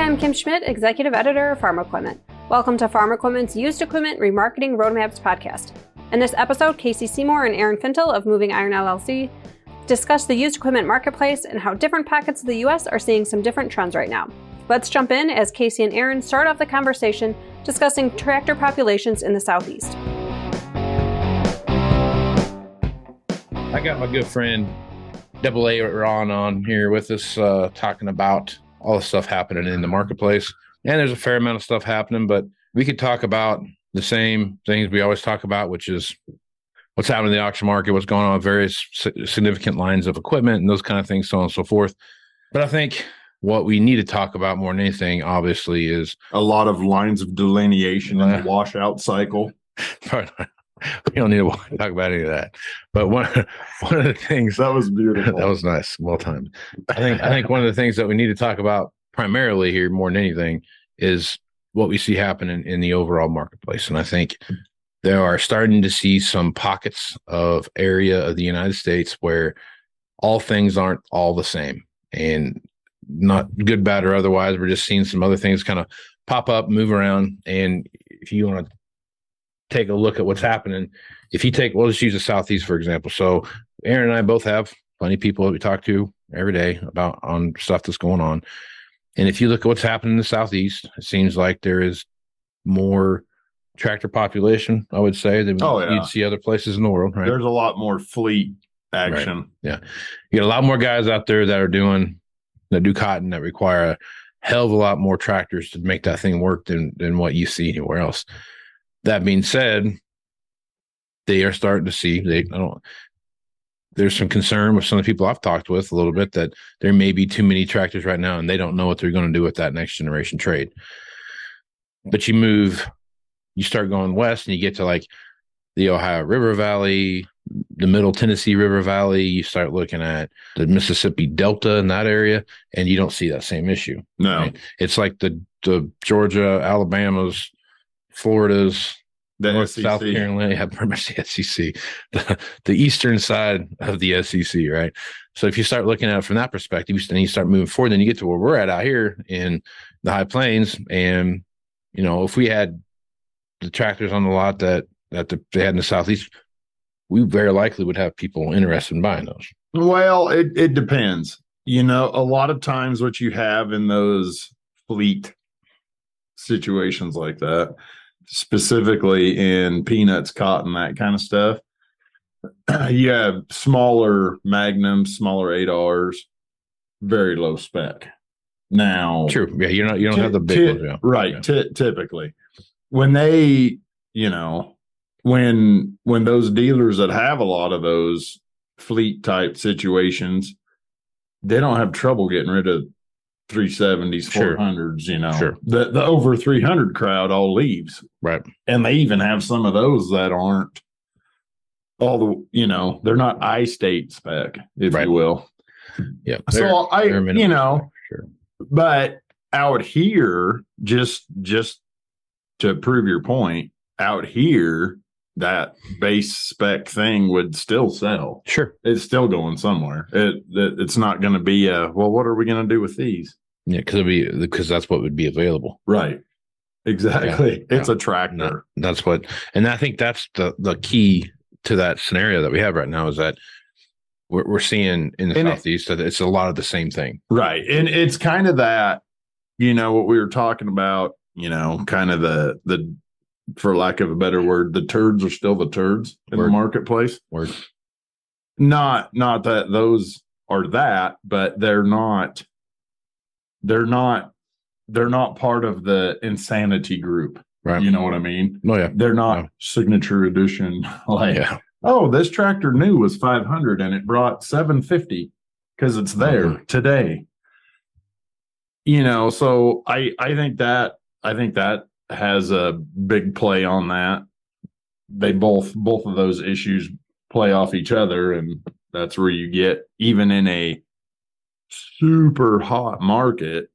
I'm Kim Schmidt, Executive Editor of Farm Equipment. Welcome to Farm Equipment's Used Equipment Remarketing Roadmaps podcast. In this episode, Casey Seymour and Aaron Fintel of Moving Iron LLC discuss the used equipment marketplace and how different pockets of the U.S. are seeing some different trends right now. Let's jump in as Casey and Aaron start off the conversation discussing tractor populations in the Southeast. I got my good friend Double A Ron on here with us, uh, talking about all the stuff happening in the marketplace. And there's a fair amount of stuff happening, but we could talk about the same things we always talk about, which is what's happening in the auction market, what's going on with various significant lines of equipment, and those kind of things, so on and so forth. But I think what we need to talk about more than anything, obviously, is a lot of lines of delineation in the washout cycle. we don't need to talk about any of that. But one one of the things that was beautiful. that was nice. Well timed. I think I think one of the things that we need to talk about primarily here more than anything is what we see happening in the overall marketplace. And I think there are starting to see some pockets of area of the United States where all things aren't all the same and not good, bad, or otherwise. We're just seeing some other things kind of pop up, move around. And if you want to take a look at what's happening, if you take, well, let's use the Southeast, for example. So Aaron and I both have plenty of people that we talk to every day about on stuff that's going on. And if you look at what's happening in the Southeast, it seems like there is more tractor population, I would say, than oh, yeah. you'd see other places in the world, right? There's a lot more fleet action. Right. Yeah. You get a lot more guys out there that are doing that do cotton that require a hell of a lot more tractors to make that thing work than than what you see anywhere else. That being said, they are starting to see they I don't there's some concern with some of the people I've talked with a little bit that there may be too many tractors right now and they don't know what they're going to do with that next generation trade. But you move, you start going west and you get to like the Ohio River Valley, the middle Tennessee River Valley, you start looking at the Mississippi Delta in that area, and you don't see that same issue. No. Right? It's like the the Georgia, Alabama's, Florida's, the North SEC. South Carolina, yeah, pretty much the SEC, the, the eastern side of the SEC, right? So if you start looking at it from that perspective, then you start moving forward, then you get to where we're at out here in the high plains, and you know, if we had the tractors on the lot that that the, they had in the southeast, we very likely would have people interested in buying those. Well, it it depends. You know, a lot of times what you have in those fleet situations like that specifically in peanuts, cotton, that kind of stuff. You have smaller magnums, smaller eight R's, very low spec. Now, true, yeah, you're not you don't t- have the big t- ones, yeah. right? Yeah. T- typically, when they, you know, when when those dealers that have a lot of those fleet type situations, they don't have trouble getting rid of 370s, sure. 400s, you know. Sure. The the over 300 crowd all leaves. Right. And they even have some of those that aren't all the, you know, they're not I state spec, if right. you will. Yeah. So I, you know, sure. But out here, just just to prove your point, out here, that base spec thing would still sell. Sure, it's still going somewhere. It, it it's not going to be a well. What are we going to do with these? Yeah, because be because that's what would be available. Right. Exactly. Yeah, it's yeah. a tractor. that's what, and I think that's the the key to that scenario that we have right now is that we're, we're seeing in the and southeast it, that it's a lot of the same thing. Right, and it's kind of that, you know, what we were talking about. You know, kind of the the for lack of a better word, the turds are still the turds in word. the marketplace. Word. Not not that those are that, but they're not they're not they're not part of the insanity group. Right. You know what I mean? Oh yeah. They're not yeah. signature edition like yeah. oh, this tractor new was 500 and it brought 750 because it's there mm-hmm. today. You know, so I I think that I think that has a big play on that. They both both of those issues play off each other and that's where you get even in a super hot market,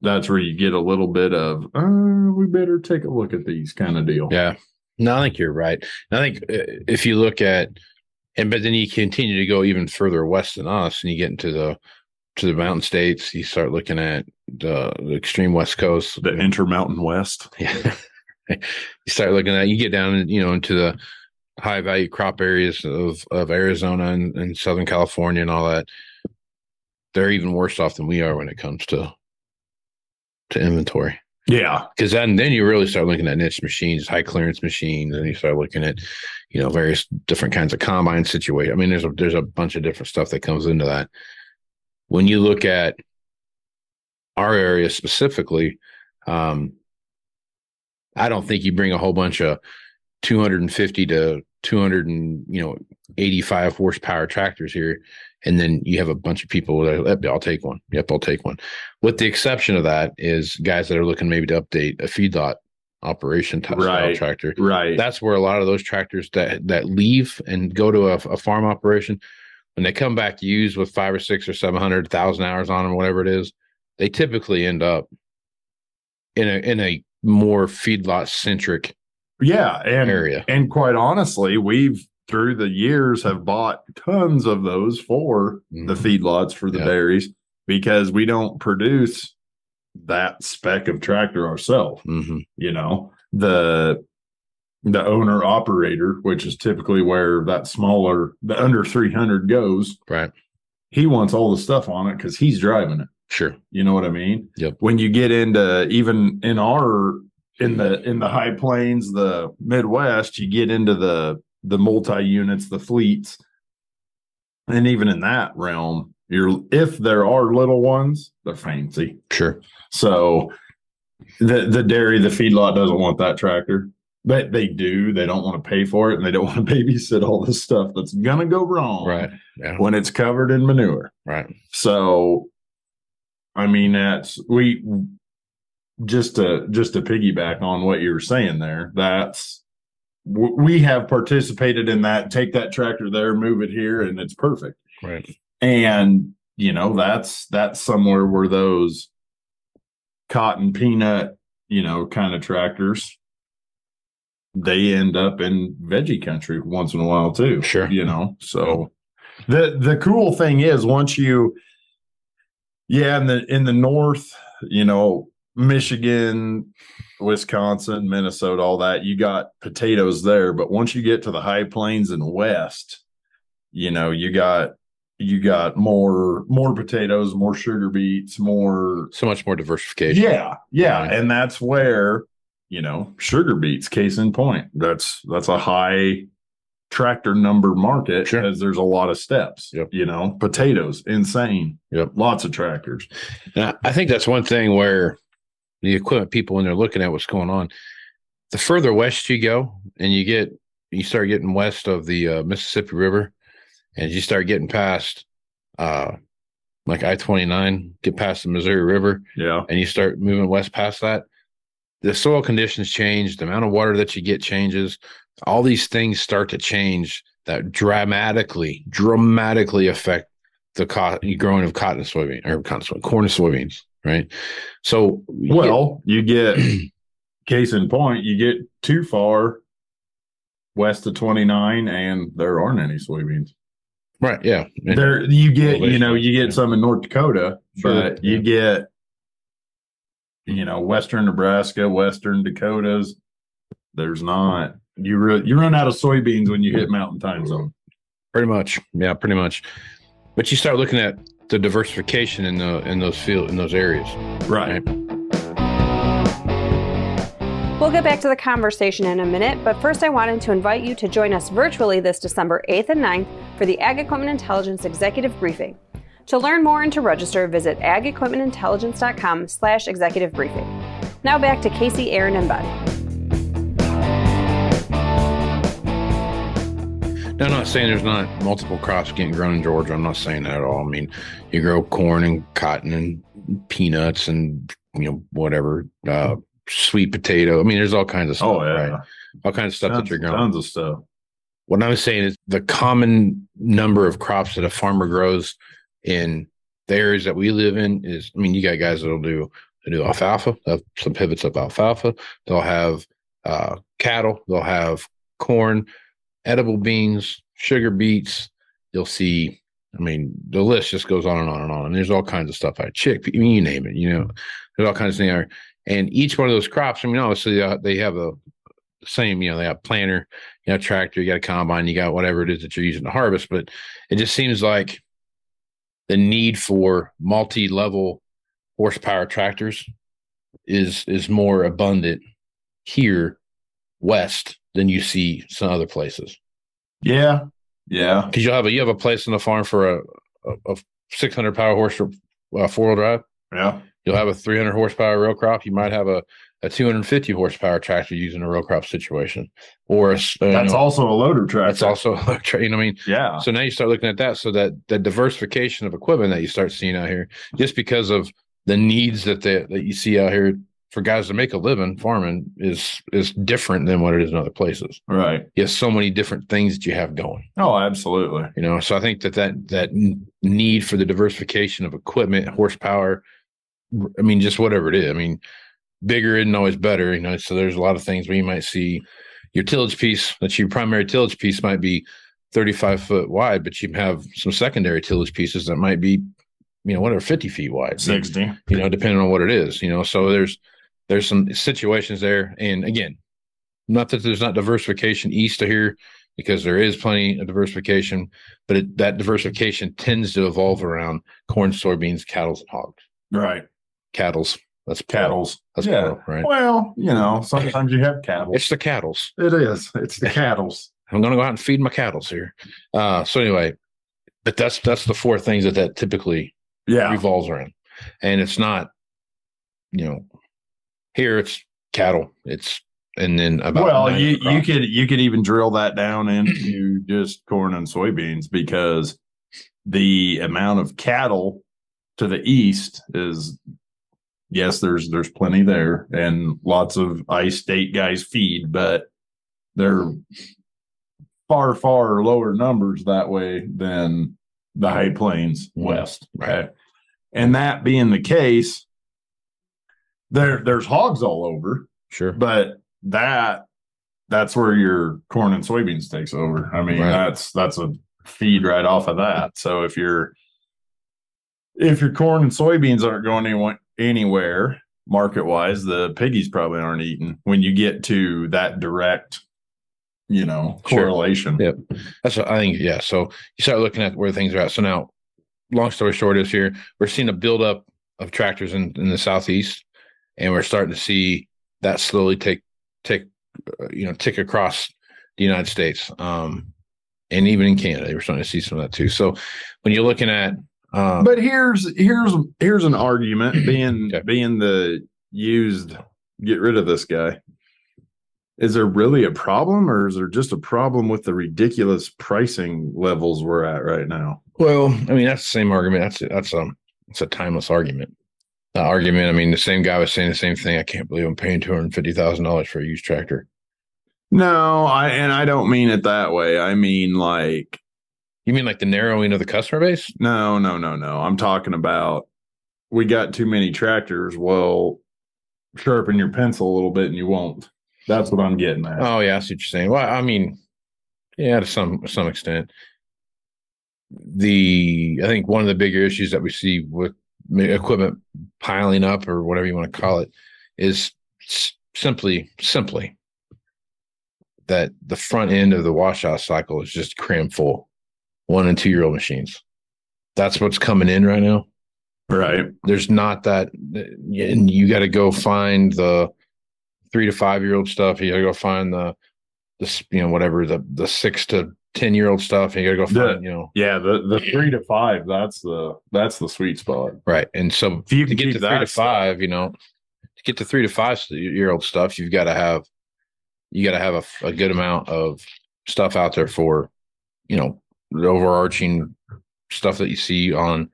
that's where you get a little bit of, uh, we better take a look at these kind of deal. Yeah. No, I think you're right. I think uh, if you look at, and but then you continue to go even further west than us, and you get into the to the mountain states, you start looking at the, the extreme west coast, the intermountain west. Yeah. you start looking at you get down, you know, into the high value crop areas of of Arizona and, and Southern California and all that. They're even worse off than we are when it comes to to inventory. Yeah, because then then you really start looking at niche machines, high clearance machines, and you start looking at you know various different kinds of combine situation. I mean, there's a there's a bunch of different stuff that comes into that. When you look at our area specifically, um, I don't think you bring a whole bunch of 250 to 200 and you know 85 horsepower tractors here and then you have a bunch of people that yep, I'll take one. Yep, I'll take one. With the exception of that is guys that are looking maybe to update a feedlot operation type right, tractor. Right. That's where a lot of those tractors that that leave and go to a, a farm operation, when they come back used with five or six or seven hundred thousand hours on them, whatever it is, they typically end up in a in a more feedlot centric yeah and area and quite honestly we've through the years have bought tons of those for mm-hmm. the feedlots for the yeah. dairies because we don't produce that spec of tractor ourselves mm-hmm. you know the the owner operator which is typically where that smaller the under 300 goes right he wants all the stuff on it because he's driving it Sure. You know what I mean? Yep. When you get into even in our in the in the high plains, the Midwest, you get into the the multi units, the fleets, and even in that realm, you're if there are little ones, they're fancy. Sure. So the the dairy, the feedlot doesn't want that tractor. But they do. They don't want to pay for it, and they don't want to babysit all this stuff that's gonna go wrong. Right. Yeah. When it's covered in manure. Right. So I mean, that's we just to just to piggyback on what you were saying there. That's we have participated in that. Take that tractor there, move it here, and it's perfect. Right. And you know that's that's somewhere where those cotton peanut, you know, kind of tractors they end up in veggie country once in a while too. Sure. You know, so the the cool thing is once you yeah, in the in the north, you know, Michigan, Wisconsin, Minnesota, all that, you got potatoes there. But once you get to the high plains and west, you know, you got you got more more potatoes, more sugar beets, more so much more diversification. Yeah, yeah. And that's where, you know, sugar beets, case in point. That's that's a high tractor number market sure. because there's a lot of steps. Yep. You know, potatoes, insane. Yep. Lots of tractors. Now, I think that's one thing where the equipment people, when they're looking at what's going on, the further west you go and you get, you start getting west of the uh, Mississippi River and you start getting past, uh, like I 29, get past the Missouri River. Yeah. And you start moving west past that. The soil conditions change, the amount of water that you get changes all these things start to change that dramatically, dramatically affect the co- growing of cotton and soybean or cotton, soy, corn and soybeans, right? So, well, you get, you get case in point, you get too far west of 29 and there aren't any soybeans. Right. Yeah. There you get, you know, you get yeah. some in North Dakota, sure, but you get, you know, Western Nebraska, Western Dakotas. There's not you re- you run out of soybeans when you hit mountain time zone. Pretty much, yeah, pretty much. But you start looking at the diversification in the in those field in those areas, right? right? We'll get back to the conversation in a minute, but first I wanted to invite you to join us virtually this December 8th and 9th for the Ag Equipment Intelligence Executive Briefing. To learn more and to register, visit agequipmentintelligence.com slash executive briefing. Now back to Casey, Aaron, and Bud. I'm not saying there's not multiple crops getting grown in Georgia. I'm not saying that at all. I mean, you grow corn and cotton and peanuts and you know whatever, uh, sweet potato. I mean, there's all kinds of stuff. Oh yeah, right? all kinds of stuff tons, that you're growing. Tons of stuff. What I'm saying is the common number of crops that a farmer grows in the areas that we live in is. I mean, you got guys that'll do they do alfalfa. Have some pivots of alfalfa. They'll have uh, cattle. They'll have corn edible beans, sugar beets. You'll see I mean, the list just goes on and on and on. And there's all kinds of stuff. I chick, I mean, you name it. You know, there's all kinds of things. And each one of those crops, I mean, obviously uh, they have a same. You know, they have planter, you got tractor, you got a combine, you got whatever it is that you're using to harvest. But it just seems like the need for multi-level horsepower tractors is is more abundant here west than you see some other places. Yeah, yeah. Because you'll have a you have a place in the farm for a a, a 600 power horse uh, four wheel drive. Yeah. You'll have a 300 horsepower row crop. You might have a a 250 horsepower tractor using a row crop situation, or a, that's know, also a loader tractor. That's also a loader tractor. You know what I mean? Yeah. So now you start looking at that. So that the diversification of equipment that you start seeing out here, just because of the needs that they, that you see out here for guys to make a living farming is is different than what it is in other places. Right. You have so many different things that you have going. Oh, absolutely. You know, so I think that that that need for the diversification of equipment, horsepower, I mean, just whatever it is. I mean, bigger isn't always better. You know, so there's a lot of things where you might see your tillage piece. That's your primary tillage piece might be 35 foot wide, but you have some secondary tillage pieces that might be, you know, whatever, 50 feet wide, 60, you know, depending on what it is, you know. So there's there's some situations there. And again, not that there's not diversification east of here, because there is plenty of diversification, but it, that diversification tends to evolve around corn, soybeans, cattle, and hogs. Right. Cattle's. That's cattle's. That's yeah. plural, right? Well, you know, sometimes you have cattle. It's the cattle's. It is. It's the cattle's. I'm going to go out and feed my cattle's here. Uh, so anyway, but that's that's the four things that that typically yeah revolves around, and it's not, you know, here it's cattle. It's and then about well, you you could you could even drill that down into just corn and soybeans because the amount of cattle to the east is yes, there's there's plenty there and lots of I-State guys feed, but they're far far lower numbers that way than the high plains mm-hmm. west. Right. And that being the case, there there's hogs all over. Sure. But that that's where your corn and soybeans takes over. I mean, right. that's that's a feed right off of that. So if you're if your corn and soybeans aren't going anywhere, anywhere market wise, the piggies probably aren't eating when you get to that direct, you know, correlation. Sure. Yep. That's what I think. Yeah. So you start looking at where things are at. So now, long story short is here, we're seeing a buildup of tractors in, in the Southeast and we're starting to see that slowly take take uh, you know tick across the United States, um, and even in Canada, we're starting to see some of that too. So when you're looking at, uh, but here's here's here's an argument being okay. being the used get rid of this guy. Is there really a problem, or is there just a problem with the ridiculous pricing levels we're at right now? Well, I mean that's the same argument. That's that's um it's a timeless argument the argument. I mean, the same guy was saying the same thing. I can't believe I'm paying two hundred fifty thousand dollars for a used tractor. No, I and I don't mean it that way. I mean like you mean like the narrowing of the customer base? No, no, no, no. I'm talking about we got too many tractors. Well, sharpen your pencil a little bit and you won't. That's what I'm getting at. Oh yeah, I see what you're saying. Well, I mean, yeah, to some some extent. The I think one of the bigger issues that we see with equipment piling up or whatever you want to call it is simply simply that the front end of the washout cycle is just crammed full one and two year old machines. That's what's coming in right now. Right. There's not that and you got to go find the three to five year old stuff. You got to go find the this you know whatever the the six to 10 year old stuff and you gotta go find, the, you know. Yeah, the, the three to five, that's the that's the sweet spot. Right. And so if you to get to three to five, you know, to get to three to five year old stuff, you've got to have you got to have a, a good amount of stuff out there for, you know, the overarching stuff that you see on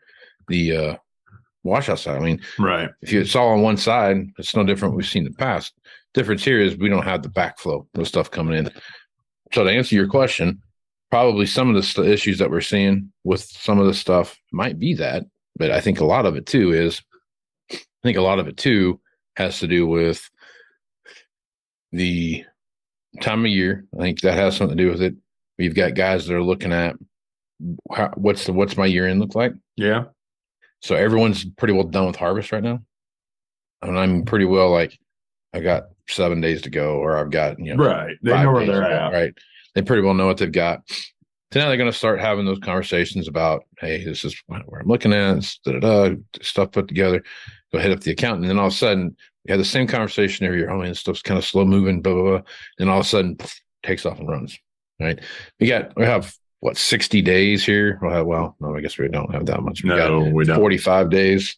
the uh washout side. I mean, right. If you, saw on one side, it's no different we've seen in the past. Difference here is we don't have the backflow, no stuff coming in. So to answer your question, probably some of the st- issues that we're seeing with some of the stuff might be that, but I think a lot of it too is, I think a lot of it too has to do with the time of year. I think that has something to do with it. We've got guys that are looking at how, what's the what's my year end look like? Yeah. So everyone's pretty well done with harvest right now. And I'm pretty well like I got seven days to go, or I've got you know right. They know where they're at. Right. They pretty well know what they've got. So now they're going to start having those conversations about, hey, this is where I'm looking at, da, da, da, stuff put together. Go hit up the accountant, and then all of a sudden we have the same conversation every year. Oh man, stuff's kind of slow moving, blah blah blah. And all of a sudden, poof, takes off and runs. Right. We got we have what 60 days here. Well, well, no, I guess we don't have that much. We no, got we don't. 45 days,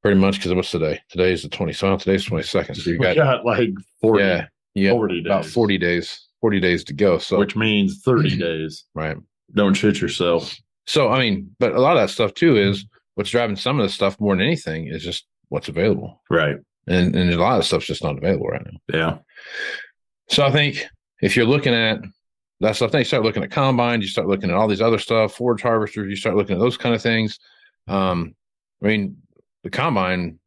pretty much. Because what's today? Today is the 20. So today's 22nd. So you got, got like 40. Yeah, yeah, 40 about 40 days. 40 days to go. So which means 30 days. right. Don't shit yourself. So I mean, but a lot of that stuff too is what's driving some of the stuff more than anything is just what's available. Right. And and a lot of stuff's just not available right now. Yeah. So I think if you're looking at that stuff, then you start looking at combines, you start looking at all these other stuff, forage harvesters, you start looking at those kind of things. Um, I mean, the combine,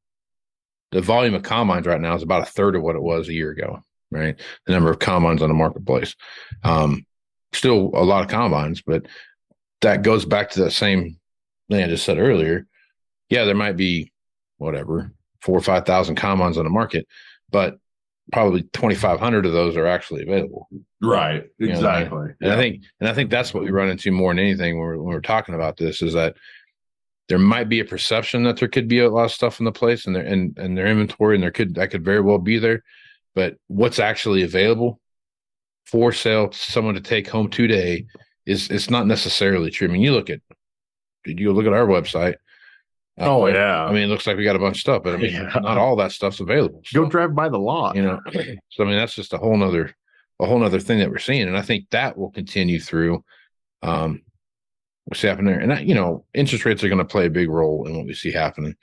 the volume of combines right now is about a third of what it was a year ago, right? The number of combines on the marketplace. Um, still a lot of combines, but that goes back to that same thing I just said earlier. Yeah, there might be whatever four or five thousand combines on the market, but probably twenty five hundred of those are actually available. Right. You know what I mean? Exactly. And I think, and I think that's what we run into more than anything when we're, when we're talking about this is that there might be a perception that there could be a lot of stuff in the place and their and and their inventory, and there could that could very well be there, but what's actually available for sale, someone to take home today is it's not necessarily true. I mean, you look at you look at our website. uh, Oh, yeah. I mean, it looks like we got a bunch of stuff, but I mean, Yeah. not all that stuff's available. Go So- drive by the lot. you know so i mean that's just a whole nother a whole nother thing that we're seeing and i think that will continue through um what's happening there and that, you know interest rates are going to play a big role in what we see happening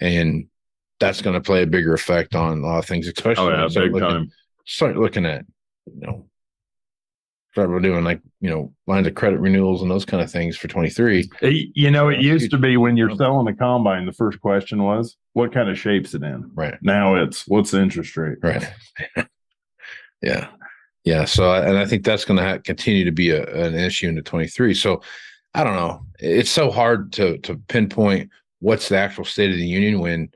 and that's going to play a bigger effect on a lot of things especially Oh, yeah. start looking, time. start looking at you know start doing like you know lines of credit renewals and those kind of things for 23 you know, it uh, used to be when you're selling a combine, the first question was, what kind of shape's it in? right Now it's, what's the interest rate? Right. yeah. Yeah. So, and I think that's going to ha- continue to be a, an issue into 23. So, I don't know. It's so hard to to pinpoint what's the actual state of the union when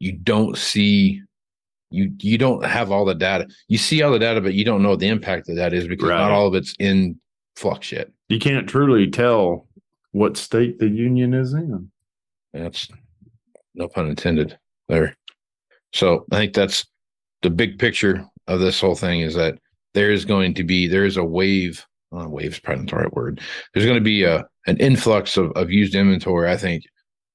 you don't see you you don't have all the data. You see all the data, but you don't know what the impact of that is because Right. not all of it's in flux yet. You can't truly tell what state the union is in. That's no pun intended there. So I think that's the big picture of this whole thing is that there is going to be there is a wave. Uh, wave's probably not the right word. There's going to be a an influx of, of used inventory. I think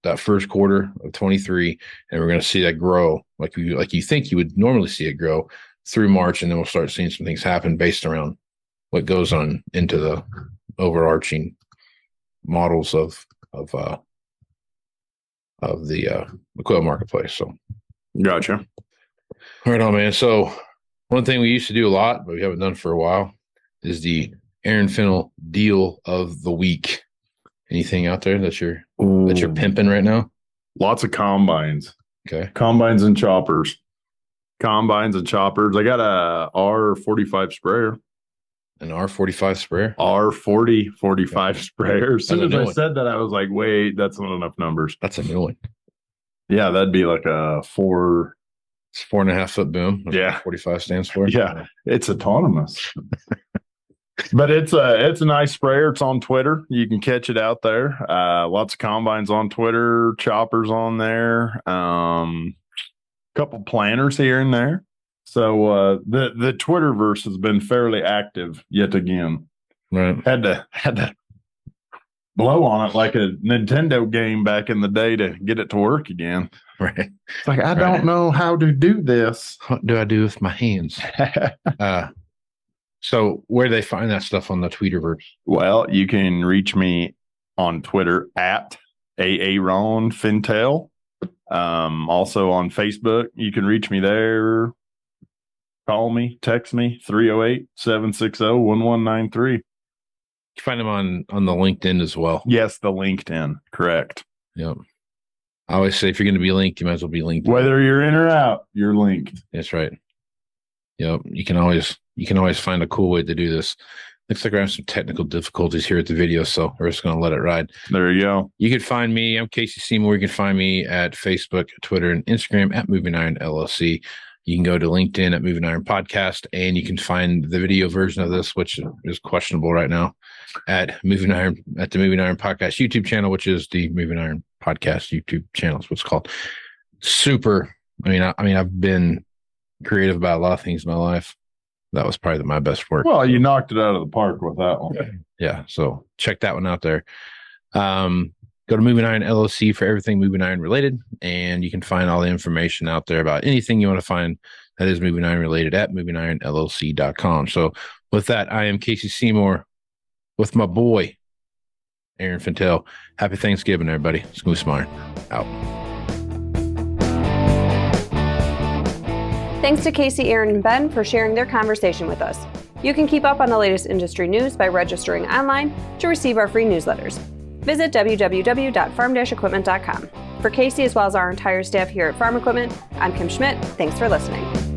that first quarter of 23, and we're going to see that grow like you like you think you would normally see it grow through March, and then we'll start seeing some things happen based around what goes on into the overarching models of of uh of the uh quail marketplace. So Gotcha. right on, man. So one thing we used to do a lot, but we haven't done for a while, is the Aaron Fintel deal of the week. Anything out there that you're that you're pimping right now? Lots of combines, Okay. combines and choppers, combines and choppers. I got a R45 sprayer, An R45 sprayer. R40 45 sprayer. As soon as I one. said that, I was like, wait, that's not enough numbers. That's a new one. Yeah, that'd be like a four. It's four and a half foot boom. Yeah. 45 stands for. Yeah. It's autonomous. but it's a it's a nice sprayer. It's on Twitter. You can catch it out there. Uh lots of combines on Twitter, choppers on there. Um couple planners here and there. So uh the the Twitterverse has been fairly active yet again. Right. Had to had to blow on it like a Nintendo game back in the day to get it to work again. Right. It's like I Right. don't know how to do this. What do I do with my hands? Uh so where do they find that stuff on the Tweeterverse? Well, you can reach me on Twitter at Aaron Fintel. Um, also on Facebook, you can reach me there. Call me, text me 308 760 1193. You find them on on the LinkedIn as well. Yes, the LinkedIn, correct. Yep. I always say if you're going to be linked, you might as well be linked. Whether you're in or out, you're linked. That's right. Yep. You can always you can always find a cool way to do this. Looks like we're having some technical difficulties here at the video, so we're just going to let it ride. There you go. You can find me. I'm Casey Seymour. You can find me at Facebook, Twitter, and Instagram at Moving Iron LLC. You can go to LinkedIn at Moving Iron Podcast, and you can find the video version of this, which is questionable right now, at Moving Iron at the Moving Iron Podcast YouTube channel, which is the Moving Iron Podcast YouTube channel. Is what's called. Super. I mean, I, I mean, I've been creative about a lot of things in my life that was probably my best work. Well, you knocked it out of the park with that one. Yeah. So check that one out there. Um, go to Moving Iron LLC for everything Moving Iron related, and you can find all the information out there about anything you want to find that is Moving Iron related at movingironllc.com. So with that, I am Casey Seymour with my boy Aaron Fintel. Happy Thanksgiving, everybody. Smooth Smart out. Thanks to Casey, Aaron, and Ben for sharing their conversation with us. You can keep up on the latest industry news by registering online to receive our free newsletters. Visit www.farm-equipment.com. For Casey, as well as our entire staff here at Farm Equipment, I'm Kim Schmidt. Thanks for listening.